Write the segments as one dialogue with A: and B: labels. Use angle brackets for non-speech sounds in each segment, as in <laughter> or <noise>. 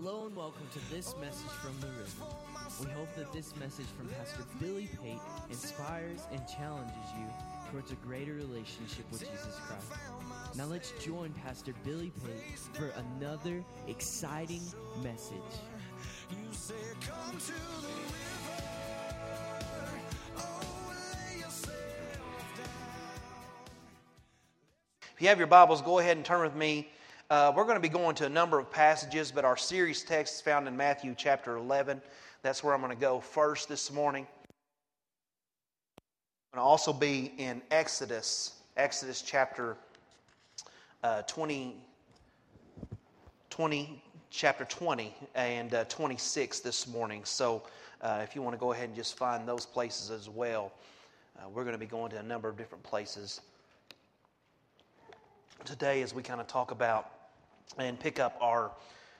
A: Hello and welcome to this message from the river. We hope that this message from Pastor Billy Pate inspires and challenges you towards a greater relationship with Jesus Christ. Now let's join Pastor Billy Pate for another exciting message.
B: You say, Come to the river. Oh, lay yourself down.
C: If you have your Bibles, go ahead and turn with me. Uh, we're going to be going to a number of passages, but our series text is found in Matthew chapter 11. That's where I'm going to go first this morning. I'm going to also be in Exodus, Exodus chapter uh, 20, 20, chapter 20 and uh, 26 this morning. So uh, if you want to go ahead and just find those places as well, uh, we're going to be going to a number of different places today as we kind of talk about and pick up our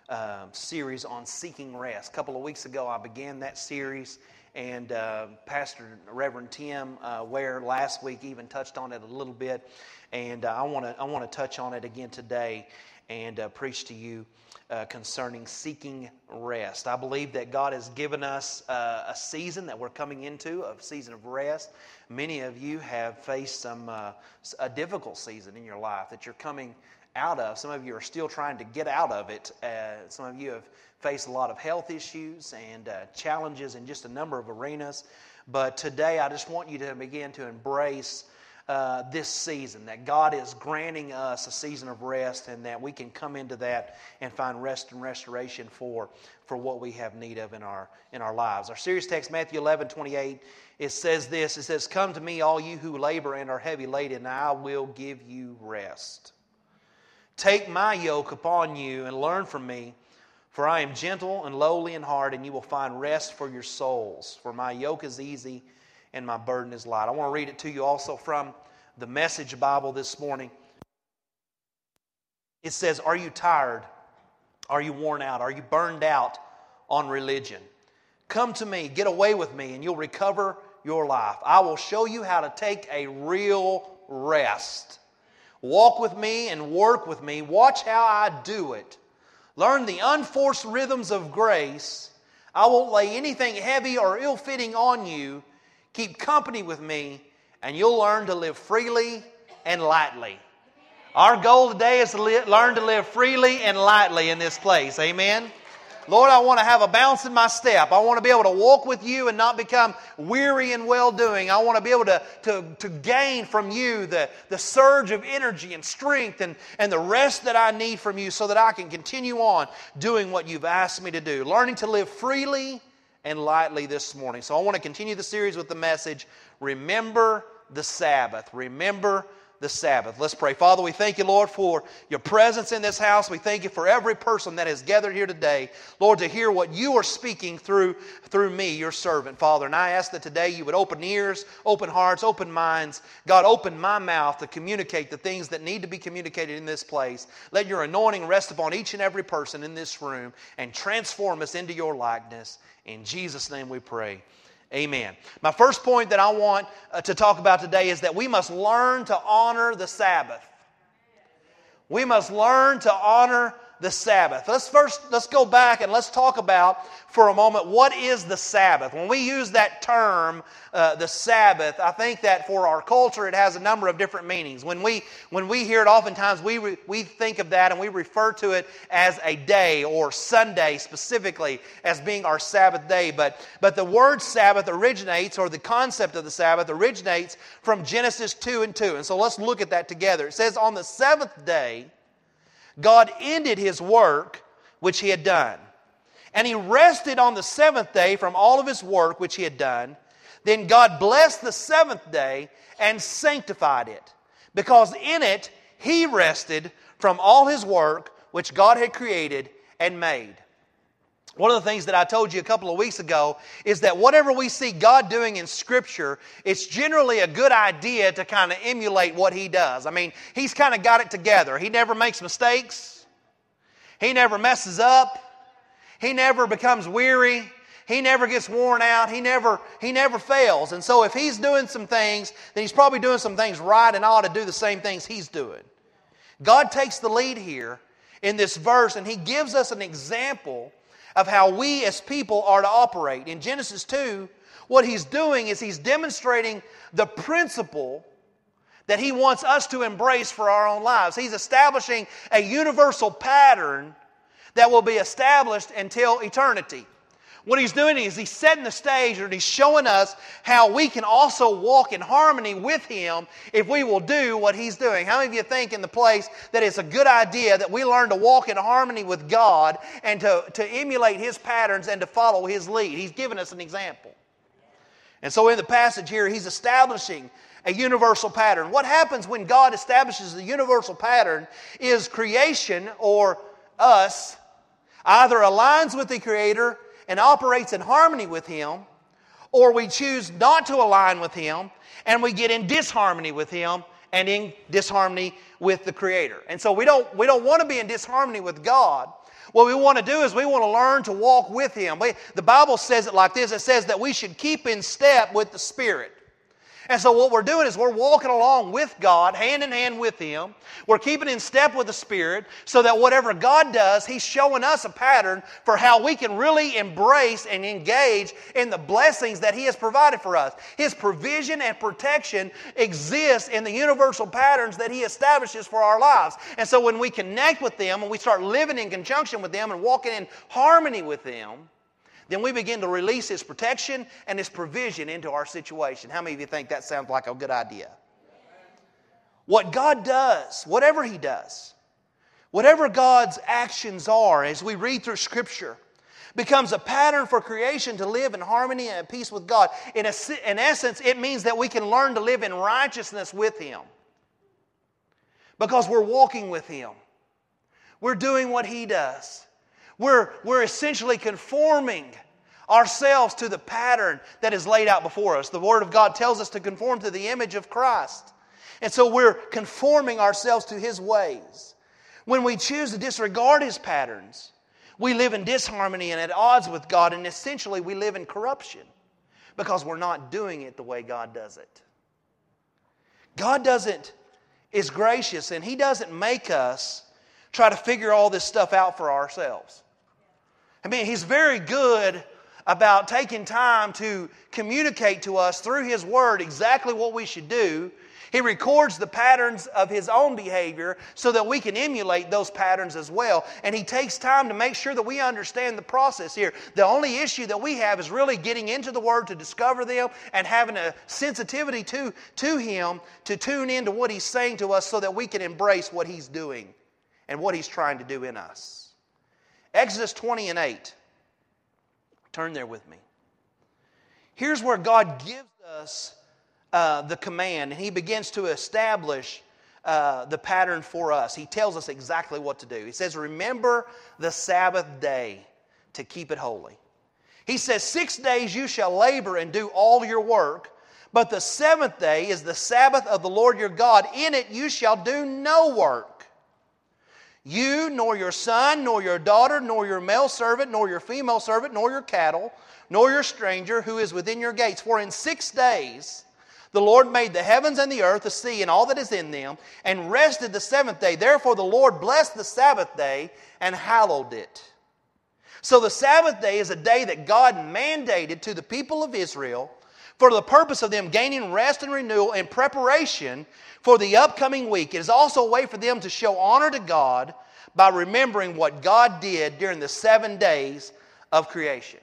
C: uh, series on seeking rest. A couple of weeks ago, I began that series, and uh, Pastor Reverend Tim uh, Ware last week even touched on it a little bit, and uh, I want to I want to touch on it again today and uh, preach to you. Uh, concerning seeking rest. I believe that God has given us a season that we're coming into, a season of rest. Many of you have faced some a difficult season in your life that you're coming out of. Some of you are still trying to get out of it. Uh, some of you have faced a lot of health issues and uh, challenges in just a number of arenas. But today, I just want you to begin to embrace uh, this season, that God is granting us a season of rest and that we can come into that and find rest and restoration for, for what we have need of in our, in our lives. Our series text, Matthew 11, 28, it says this It says, Come to me, all you who labor and are heavy laden, and I will give you rest. Take my yoke upon you and learn from me, for I am gentle and lowly in heart, and you will find rest for your souls. For my yoke is easy and my burden is light. I want to read it to you also from the Message Bible this morning. It says, Are you tired? Are you worn out? Are you burned out on religion? Come to me, get away with me, and you'll recover your life. I will show you how to take a real rest. Walk with me and work with me. Watch how I do it. Learn the unforced rhythms of grace. I won't lay anything heavy or ill fitting on you. Keep company with me, and you'll learn to live freely and lightly. Our goal today is to learn to live freely and lightly in this place. Amen. Lord, I want to have a bounce in my step. I want to be able to walk with you and not become weary in well doing. I want to be able to, to, to gain from you the, the surge of energy and strength and, and the rest that I need from you so that I can continue on doing what you've asked me to do. Learning to live freely and lightly this morning. So I want to continue the series with the message Remember the Sabbath. Remember the Sabbath. Let's pray. Father, we thank you, Lord, for your presence in this house. We thank you for every person that has gathered here today, Lord, to hear what you are speaking through, through me, your servant, Father. And I ask that today you would open ears, open hearts, open minds. God, open my mouth to communicate the things that need to be communicated in this place. Let your anointing rest upon each and every person in this room and transform us into your likeness. In Jesus' name we pray. Amen. My first point that I want uh, to talk about today is that we must learn to honor the Sabbath. We must learn to honor the Sabbath. Let's first let's go back and let's talk about for a moment what is the Sabbath. When we use that term, uh, the Sabbath, I think that for our culture it has a number of different meanings. When we when we hear it, oftentimes we re, we think of that and we refer to it as a day or Sunday specifically as being our Sabbath day. But but the word Sabbath originates or the concept of the Sabbath originates from Genesis two and two. And so let's look at that together. It says on the seventh day. God ended his work which he had done. And he rested on the seventh day from all of his work which he had done. Then God blessed the seventh day and sanctified it, because in it he rested from all his work which God had created and made. One of the things that I told you a couple of weeks ago is that whatever we see God doing in Scripture, it's generally a good idea to kind of emulate what He does. I mean, He's kind of got it together. He never makes mistakes, He never messes up, He never becomes weary. He never gets worn out. He never, he never fails. And so if he's doing some things, then he's probably doing some things right and I ought to do the same things he's doing. God takes the lead here in this verse, and he gives us an example of how we as people are to operate. In Genesis 2, what he's doing is he's demonstrating the principle that he wants us to embrace for our own lives. He's establishing a universal pattern that will be established until eternity. What he's doing is he's setting the stage and he's showing us how we can also walk in harmony with him if we will do what he's doing. How many of you think in the place that it's a good idea that we learn to walk in harmony with God and to, to emulate his patterns and to follow his lead? He's given us an example. And so in the passage here, he's establishing a universal pattern. What happens when God establishes the universal pattern is creation or us either aligns with the Creator and operates in harmony with Him, or we choose not to align with Him and we get in disharmony with Him and in disharmony with the Creator. And so we don't, we don't want to be in disharmony with God. What we want to do is we want to learn to walk with Him. We, the Bible says it like this it says that we should keep in step with the Spirit. And so, what we're doing is we're walking along with God, hand in hand with Him. We're keeping in step with the Spirit so that whatever God does, He's showing us a pattern for how we can really embrace and engage in the blessings that He has provided for us. His provision and protection exists in the universal patterns that He establishes for our lives. And so, when we connect with them and we start living in conjunction with them and walking in harmony with them, then we begin to release His protection and His provision into our situation. How many of you think that sounds like a good idea? What God does, whatever He does, whatever God's actions are as we read through Scripture, becomes a pattern for creation to live in harmony and peace with God. In, a, in essence, it means that we can learn to live in righteousness with Him because we're walking with Him. We're doing what He does. We're, we're essentially conforming ourselves to the pattern that is laid out before us. The Word of God tells us to conform to the image of Christ. And so we're conforming ourselves to His ways. When we choose to disregard His patterns, we live in disharmony and at odds with God, and essentially we live in corruption because we're not doing it the way God does it. God doesn't, is gracious, and He doesn't make us try to figure all this stuff out for ourselves. I mean, he's very good about taking time to communicate to us through his word exactly what we should do. He records the patterns of his own behavior so that we can emulate those patterns as well. And he takes time to make sure that we understand the process here. The only issue that we have is really getting into the word to discover them and having a sensitivity to, to him to tune into what he's saying to us so that we can embrace what he's doing and what he's trying to do in us. Exodus 20 and 8. Turn there with me. Here's where God gives us uh, the command, and He begins to establish uh, the pattern for us. He tells us exactly what to do. He says, Remember the Sabbath day to keep it holy. He says, Six days you shall labor and do all your work, but the seventh day is the Sabbath of the Lord your God. In it you shall do no work you, nor your son, nor your daughter, nor your male servant, nor your female servant, nor your cattle, nor your stranger who is within your gates. For in six days the Lord made the heavens and the earth, the sea, and all that is in them, and rested the seventh day. Therefore the Lord blessed the Sabbath day and hallowed it. So the Sabbath day is a day that God mandated to the people of Israel for the purpose of them gaining rest and renewal in preparation for the upcoming week. It is also a way for them to show honor to God by remembering what God did during the seven days of creation.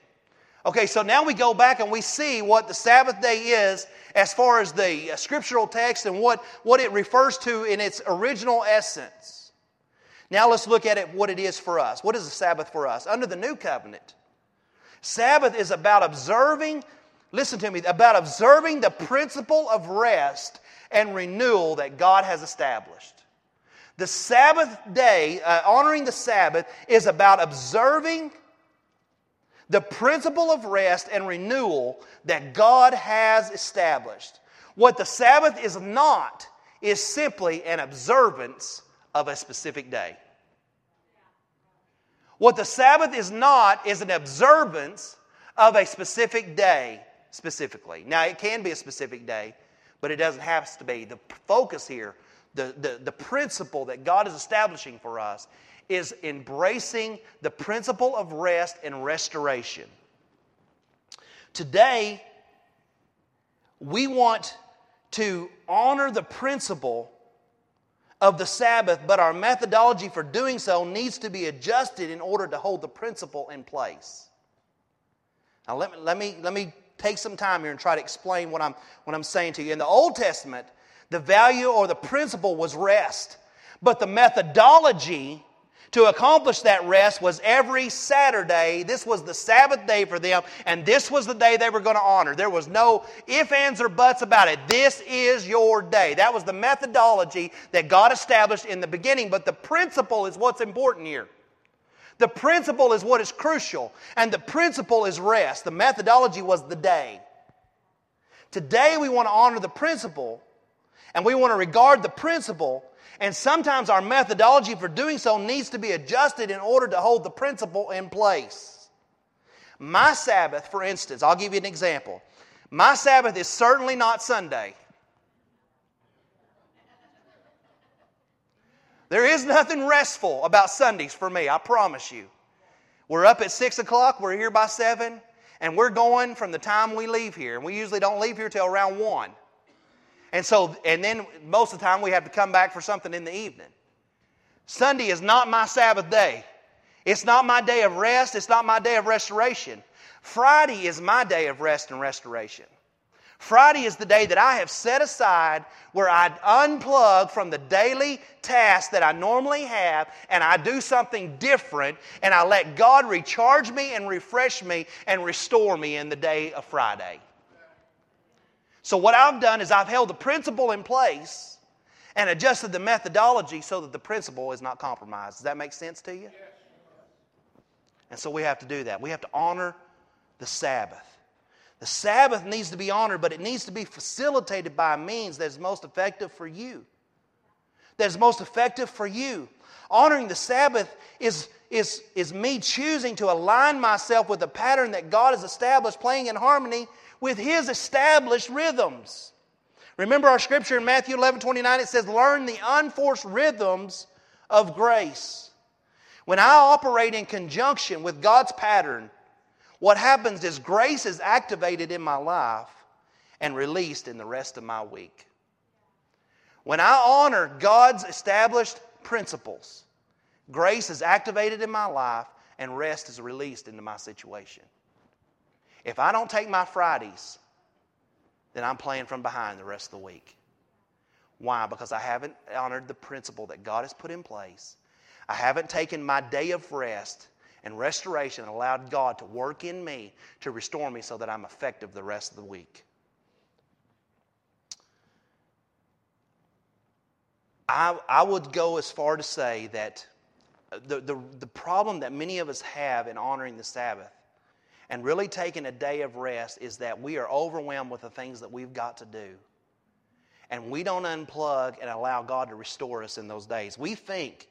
C: Okay, so now we go back and we see what the Sabbath day is as far as the uh, scriptural text and what, what it refers to in its original essence. Now let's look at it what it is for us. What is the Sabbath for us? Under the new covenant, Sabbath is about observing, listen to me, about observing the principle of rest and renewal that God has established. The Sabbath day, uh, honoring the Sabbath, is about observing the principle of rest and renewal that God has established. What the Sabbath is not is simply an observance of a specific day. What the Sabbath is not is an observance of a specific day specifically. Now, it can be a specific day, but it doesn't have to be. The focus here, the, the, the principle that God is establishing for us, is embracing the principle of rest and restoration. Today, we want to honor the principle of the Sabbath, but our methodology for doing so needs to be adjusted in order to hold the principle in place. Now, let me, let me, let me take some time here and try to explain what I'm, what I'm saying to you. In the Old Testament, the value or the principle was rest, but the methodology to accomplish that rest was every Saturday. This was the Sabbath day for them, and this was the day they were going to honor. There was no if, ands, or buts about it. This is your day. That was the methodology that God established in the beginning, but the principle is what's important here. The principle is what is crucial, and the principle is rest. The methodology was the day. Today, we want to honor the principle, and we want to regard the principle and sometimes our methodology for doing so needs to be adjusted in order to hold the principle in place. My Sabbath, for instance, I'll give you an example. My Sabbath is certainly not Sunday. There is nothing restful about Sundays for me, I promise you. We're up at 6 o'clock, we're here by 7, and we're going from the time we leave here. And we usually don't leave here till around 1. And so, and then most of the time we have to come back for something in the evening. Sunday is not my Sabbath day. It's not my day of rest. It's not my day of restoration. Friday is my day of rest and restoration. Friday is the day that I have set aside where I unplug from the daily tasks that I normally have and I do something different and I let God recharge me and refresh me and restore me in the day of Friday. So, what I've done is I've held the principle in place and adjusted the methodology so that the principle is not compromised. Does that make sense to you? And so we have to do that. We have to honor the Sabbath. The Sabbath needs to be honored, but it needs to be facilitated by means that is most effective for you. That is most effective for you. Honoring the Sabbath is, is, is me choosing to align myself with the pattern that God has established, playing in harmony with his established rhythms. Remember our scripture in Matthew 11 29, it says, Learn the unforced rhythms of grace. When I operate in conjunction with God's pattern, what happens is grace is activated in my life and released in the rest of my week. When I honor God's established principles, grace is activated in my life and rest is released into my situation. If I don't take my Fridays, then I'm playing from behind the rest of the week. Why? Because I haven't honored the principle that God has put in place. I haven't taken my day of rest and restoration and allowed God to work in me to restore me so that I'm effective the rest of the week. I, I would go as far to say that the, the, the problem that many of us have in honoring the Sabbath and really taking a day of rest is that we are overwhelmed with the things that we've got to do. And we don't unplug and allow God to restore us in those days. We think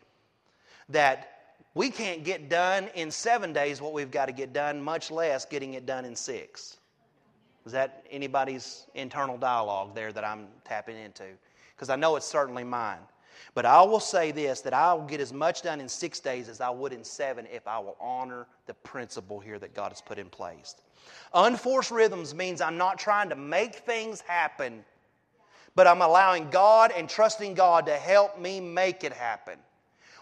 C: that we can't get done in seven days what we've got to get done, much less getting it done in six. Is that anybody's internal dialogue there that I'm tapping into? Because I know it's certainly mine. But I will say this that I will get as much done in six days as I would in seven if I will honor the principle here that God has put in place. Unforced rhythms means I'm not trying to make things happen, but I'm allowing God and trusting God to help me make it happen.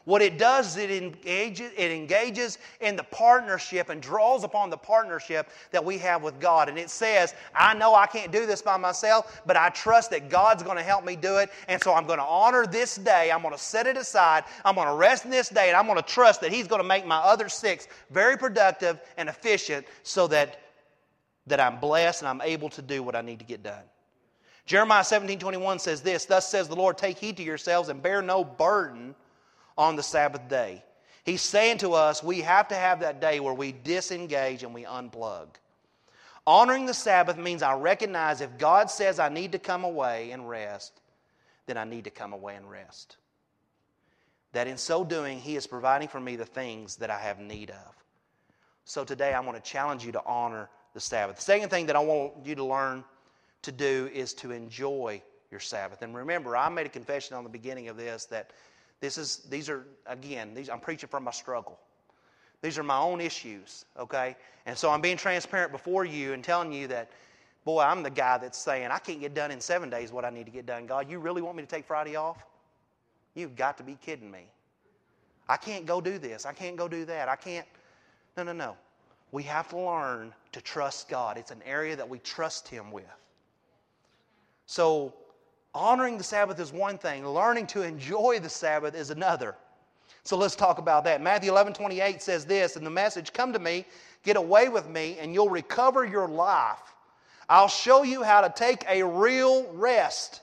C: What it does is it engages, it engages in the partnership and draws upon the partnership that we have with God. And it says, I know I can't do this by myself, but I trust that God's going to help me do it. And so I'm going to honor this day. I'm going to set it aside. I'm going to rest in this day. And I'm going to trust that He's going to make my other six very productive and efficient so that, that I'm blessed and I'm able to do what I need to get done. Jeremiah 17 21 says this Thus says the Lord, take heed to yourselves and bear no burden on the Sabbath day. He's saying to us, we have to have that day where we disengage and we unplug. Honoring the Sabbath means I recognize if God says I need to come away and rest, then I need to come away and rest. That in so doing, He is providing for me the things that I have need of. So today, I want to challenge you to honor the Sabbath. The second thing that I want you to learn to do is to enjoy your Sabbath. And remember, I made a confession on the beginning of this that This is, these are, again, these, I'm preaching from my struggle. These are my own issues, okay? And so I'm being transparent before you and telling you that, boy, I'm the guy that's saying, I can't get done in seven days what I need to get done. God, you really want me to take Friday off? You've got to be kidding me. I can't go do this. I can't go do that. I can't. No, no, no. We have to learn to trust God. It's an area that we trust Him with. So, honoring the Sabbath is one thing, learning to enjoy the Sabbath is another. So let's talk about that. Matthew 11 28 says this in the message Come to me, get away with me, and you'll recover your life. I'll show you how to take a real rest.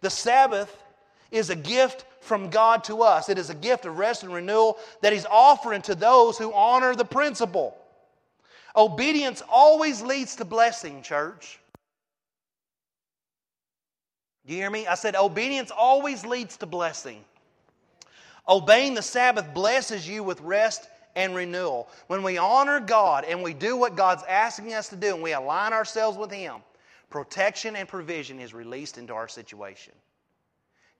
C: The Sabbath is a gift from God to us. It is a gift of rest and renewal that He's offering to those who honor the principle. Obedience always leads to blessing, church. Do you hear me? I said obedience always leads to blessing. Obeying the Sabbath blesses you with rest and renewal. When we honor God and we do what God's asking us to do and we align ourselves with Him, protection and provision is released into our situation.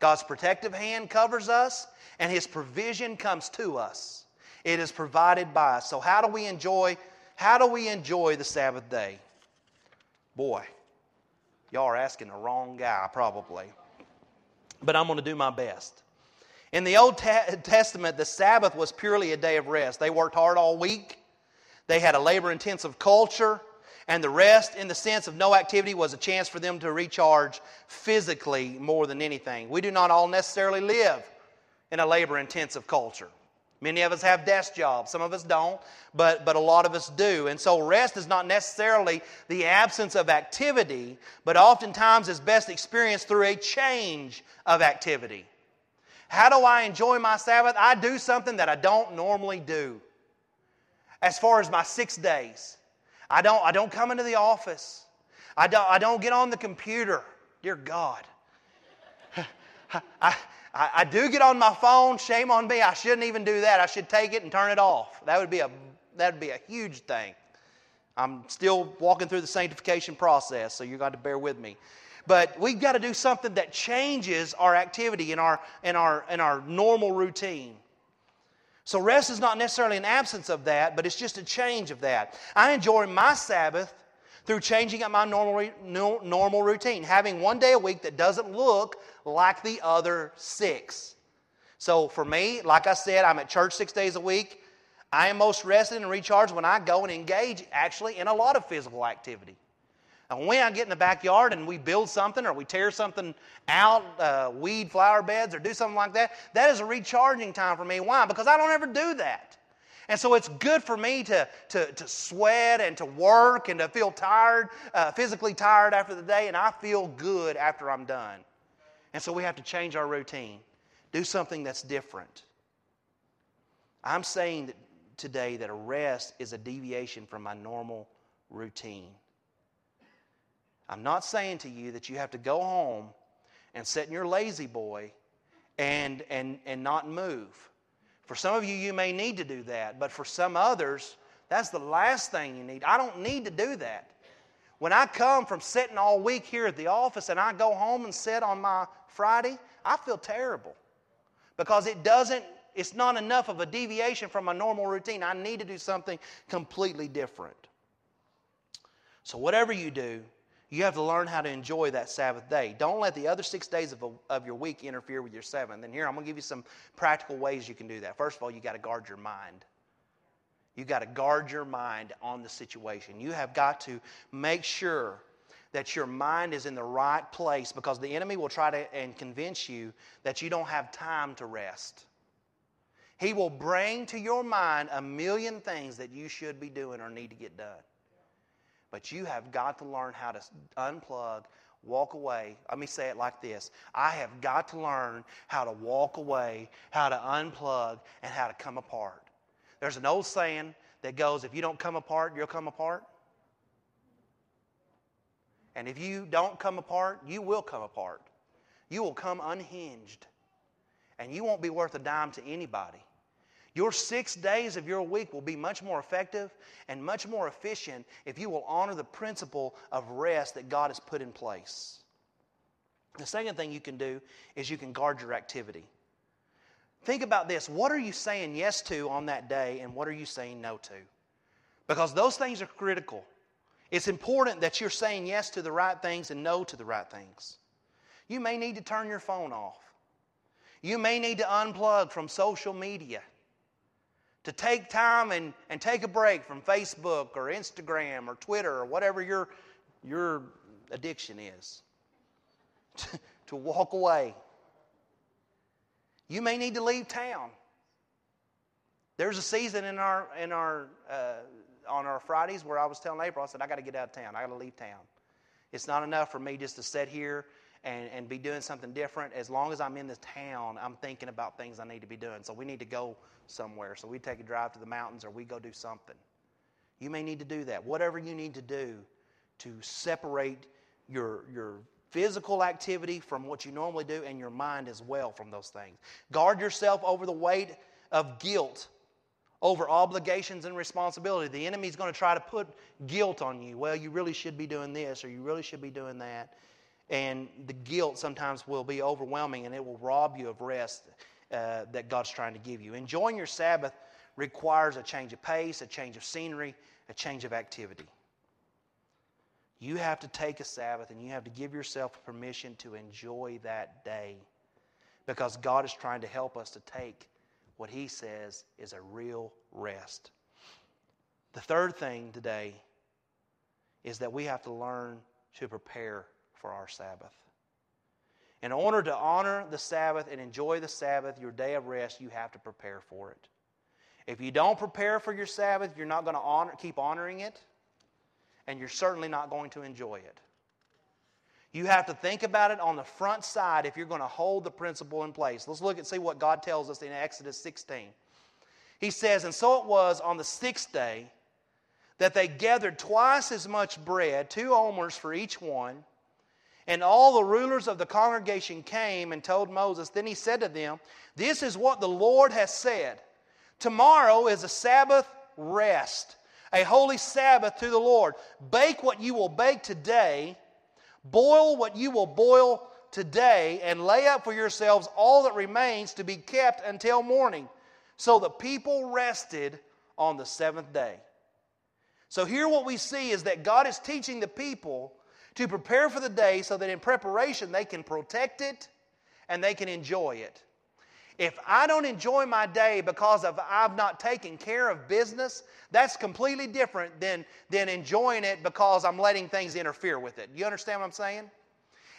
C: God's protective hand covers us and His provision comes to us. It is provided by us. So how do we enjoy how do we enjoy the Sabbath day? Boy, y'all are asking the wrong guy probably. But I'm going to do my best. In the Old Testament, the Sabbath was purely a day of rest. They worked hard all week, they had a labor intensive culture, and the rest, in the sense of no activity, was a chance for them to recharge physically more than anything. We do not all necessarily live in a labor intensive culture. Many of us have desk jobs. Some of us don't, but, but a lot of us do. And so rest is not necessarily the absence of activity, but oftentimes is best experienced through a change of activity. How do I enjoy my Sabbath? I do something that I don't normally do. As far as my six days, I don't, I don't come into the office. I don't, I don't get on the computer. Dear God. <laughs> I, I, I do get on my phone. Shame on me. I shouldn't even do that. I should take it and turn it off. That would be a, that would be a huge thing. I'm still walking through the sanctification process, so you've got to bear with me. But we've got to do something that changes our activity in our, in our, in our normal routine. So, rest is not necessarily an absence of that, but it's just a change of that. I enjoy my Sabbath through changing up my normal, normal routine, having one day a week that doesn't look like the other six. So, for me, like I said, I'm at church six days a week. I am most rested and recharged when I go and engage actually in a lot of physical activity. And when I get in the backyard and we build something or we tear something out, uh, weed flower beds or do something like that, that is a recharging time for me. Why? Because I don't ever do that. And so it's good for me to, to, to sweat and to work and to feel tired, uh, physically tired after the day, and I feel good after I'm done. And so we have to change our routine, do something that's different. I'm saying that today that a rest is a deviation from my normal routine. I'm not saying to you that you have to go home and sit in your lazy boy and, and, and not move. For some of you, you may need to do that, but for some others, that's the last thing you need. I don't need to do that. When I come from sitting all week here at the office and I go home and sit on my Friday, I feel terrible because it doesn't, it's not enough of a deviation from my normal routine. I need to do something completely different. So, whatever you do, you have to learn how to enjoy that Sabbath day. Don't let the other six days of, a, of your week interfere with your seventh. And here, I'm going to give you some practical ways you can do that. First of all, you got to guard your mind. You got to guard your mind on the situation. You have got to make sure that your mind is in the right place because the enemy will try to and convince you that you don't have time to rest. He will bring to your mind a million things that you should be doing or need to get done. But you have got to learn how to unplug, walk away. Let me say it like this I have got to learn how to walk away, how to unplug, and how to come apart. There's an old saying that goes if you don't come apart, you'll come apart. And if you don't come apart, you will come apart. You will come unhinged. And you won't be worth a dime to anybody. Your six days of your week will be much more effective and much more efficient if you will honor the principle of rest that God has put in place. The second thing you can do is you can guard your activity. Think about this. What are you saying yes to on that day, and what are you saying no to? Because those things are critical. It's important that you're saying yes to the right things and no to the right things. You may need to turn your phone off. You may need to unplug from social media, to take time and, and take a break from Facebook or Instagram or Twitter or whatever your, your addiction is, <laughs> to, to walk away. You may need to leave town. There's a season in our, in our, uh, on our Fridays where I was telling April, I said, I got to get out of town. I got to leave town. It's not enough for me just to sit here and, and be doing something different. As long as I'm in this town, I'm thinking about things I need to be doing. So we need to go somewhere. So we take a drive to the mountains or we go do something. You may need to do that. Whatever you need to do to separate your, your physical activity from what you normally do and your mind as well from those things. Guard yourself over the weight of guilt over obligations and responsibility. The enemy's going to try to put guilt on you. Well, you really should be doing this or you really should be doing that. And the guilt sometimes will be overwhelming and it will rob you of rest uh, that God's trying to give you. Enjoying your Sabbath requires a change of pace, a change of scenery, a change of activity. You have to take a Sabbath and you have to give yourself permission to enjoy that day because God is trying to help us to take what he says is a real rest. The third thing today is that we have to learn to prepare for our Sabbath. In order to honor the Sabbath and enjoy the Sabbath, your day of rest, you have to prepare for it. If you don't prepare for your Sabbath, you're not going to honor, keep honoring it, and you're certainly not going to enjoy it. You have to think about it on the front side if you're going to hold the principle in place. Let's look and see what God tells us in Exodus 16. He says, And so it was on the sixth day that they gathered twice as much bread, two omers for each one. And all the rulers of the congregation came and told Moses. Then he said to them, This is what the Lord has said. Tomorrow is a Sabbath rest, a holy Sabbath to the Lord. Bake what you will bake today Boil what you will boil today, and lay up for yourselves all that remains to be kept until morning. So the people rested on the seventh day. So here what we see is that God is teaching the people to prepare for the day so that in preparation they can protect it and they can enjoy it. If I don't enjoy my day because of I've not taken care of business, that's completely different than, than enjoying it because I'm letting things interfere with it. You understand what I'm saying?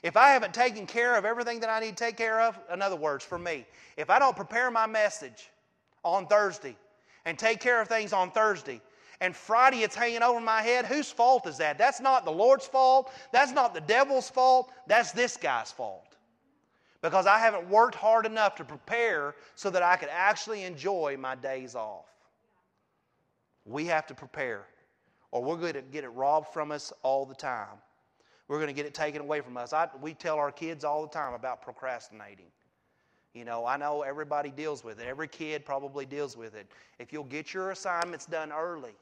C: If I haven't taken care of everything that I need to take care of, in other words, for me, if I don't prepare my message on Thursday and take care of things on Thursday, and Friday it's hanging over my head, whose fault is that? That's not the Lord's fault. That's not the devil's fault. That's this guy's fault because I haven't worked hard enough to prepare so that I could actually enjoy my days off. We have to prepare, or we're going to get it robbed from us all the time. We're going to get it taken away from us. I, we tell our kids all the time about procrastinating. You know, I know everybody deals with it. Every kid probably deals with it. If you'll get your assignments done early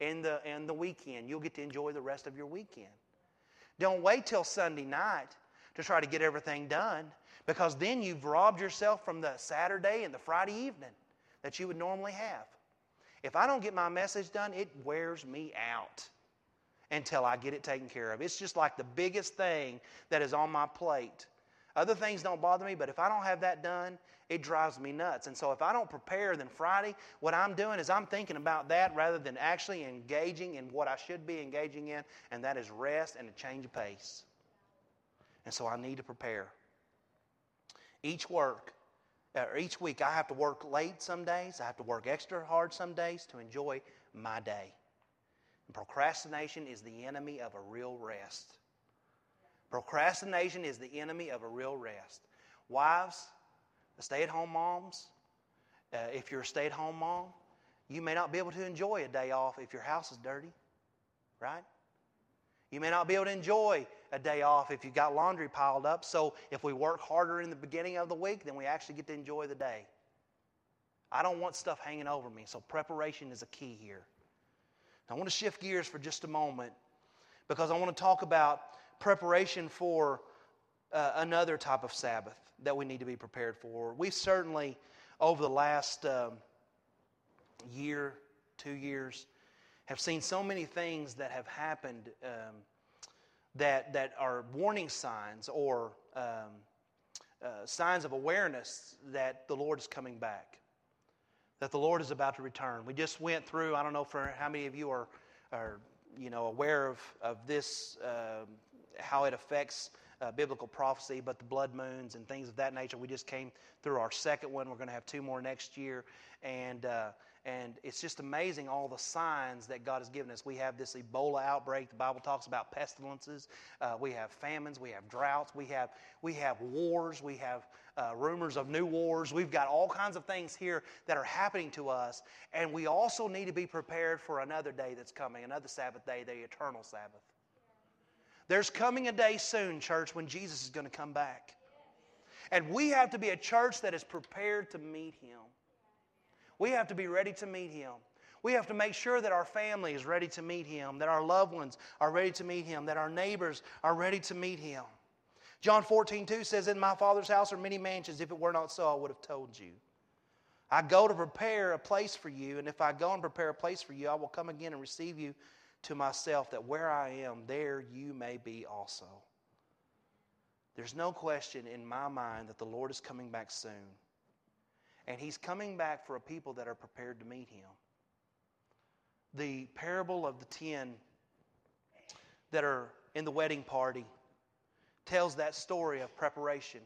C: in the, in the weekend, you'll get to enjoy the rest of your weekend. Don't wait till Sunday night to try to get everything done because then you've robbed yourself from the Saturday and the Friday evening that you would normally have. If I don't get my message done, it wears me out until I get it taken care of. It's just like the biggest thing that is on my plate. Other things don't bother me, but if I don't have that done, it drives me nuts. And so if I don't prepare, then Friday, what I'm doing is I'm thinking about that rather than actually engaging in what I should be engaging in, and that is rest and a change of pace. And so I need to prepare. Each work, or each week, I have to work late some days. I have to work extra hard some days to enjoy my day. And procrastination is the enemy of a real rest. Procrastination is the enemy of a real rest. Wives, stay at home moms, uh, if you're a stay at home mom, you may not be able to enjoy a day off if your house is dirty, right? You may not be able to enjoy a day off if you've got laundry piled up. So if we work harder in the beginning of the week, then we actually get to enjoy the day. I don't want stuff hanging over me, so preparation is a key here. I want to shift gears for just a moment because I want to talk about preparation for uh, another type of Sabbath that we need to be prepared for. We certainly over the last um, year, two years, have seen so many things that have happened um, that, that are warning signs or um, uh, signs of awareness that the Lord is coming back, that the Lord is about to return. We just went through, I don't know for how many of you are, are you know, aware of, of this, uh, how it affects uh, biblical prophecy, but the blood moons and things of that nature. We just came through our second one. We're going to have two more next year. And, uh, and it's just amazing all the signs that God has given us. We have this Ebola outbreak. The Bible talks about pestilences. Uh, we have famines. We have droughts. We have, we have wars. We have uh, rumors of new wars. We've got all kinds of things here that are happening to us. And we also need to be prepared for another day that's coming, another Sabbath day, the eternal Sabbath. There's coming a day soon, church, when Jesus is going to come back. And we have to be a church that is prepared to meet him. We have to be ready to meet Him. We have to make sure that our family is ready to meet Him, that our loved ones are ready to meet Him, that our neighbors are ready to meet Him. John 14, 2 says, In my Father's house are many mansions. If it were not so, I would have told you. I go to prepare a place for you, and if I go and prepare a place for you, I will come again and receive you to myself, that where I am, there you may be also. There's no question in my mind that the Lord is coming back soon. And he's coming back for a people that are prepared to meet him. The parable of the ten that are in the wedding party tells that story of preparation.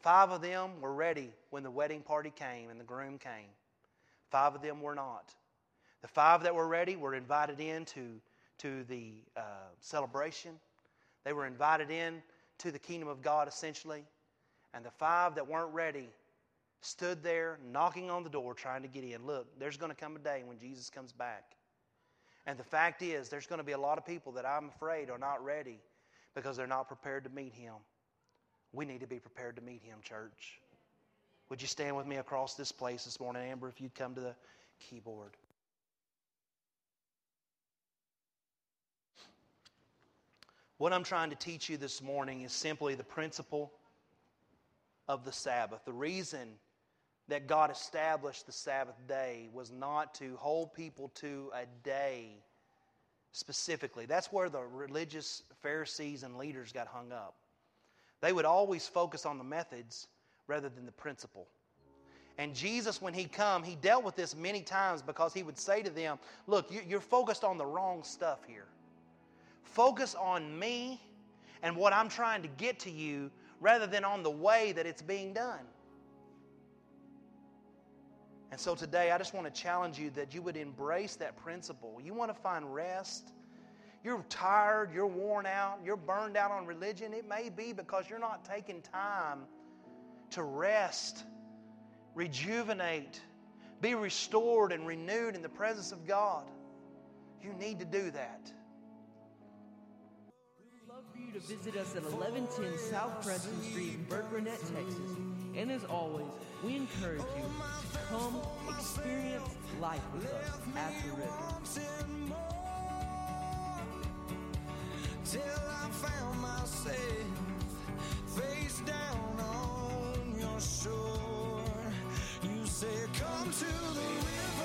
C: Five of them were ready when the wedding party came and the groom came. Five of them were not. The five that were ready were invited in to, the uh, celebration. They were invited in to the kingdom of God, essentially. And the five that weren't ready stood there knocking on the door trying to get in. Look, there's going to come a day when Jesus comes back. And the fact is, there's going to be a lot of people that I'm afraid are not ready because they're not prepared to meet Him. We need to be prepared to meet Him, church. Would you stand with me across this place this morning, Amber, if you'd come to the keyboard? What I'm trying to teach you this morning is simply the principle of the Sabbath. The reason that God established the Sabbath day was not to hold people to a day specifically. That's where the religious Pharisees and leaders got hung up. They would always focus on the methods rather than the principle. And Jesus, when he come, he dealt with this many times because he would say to them, "Look, you're focused on the wrong stuff here. Focus on me and what I'm trying to get to you, rather than on the way that it's being done." And so today, I just want to challenge you that you would embrace that principle. You want to find rest. You're tired, you're worn out, you're burned out on religion. It may be because you're not taking time to rest, rejuvenate, be restored and renewed in the presence of God. You need to do that.
A: To visit us at 1110 South Preston Street in Burkburnett, Texas. And as always, we encourage you to come experience life with us at the river.
B: Till I found myself face down on your shore. You say, Come to the river.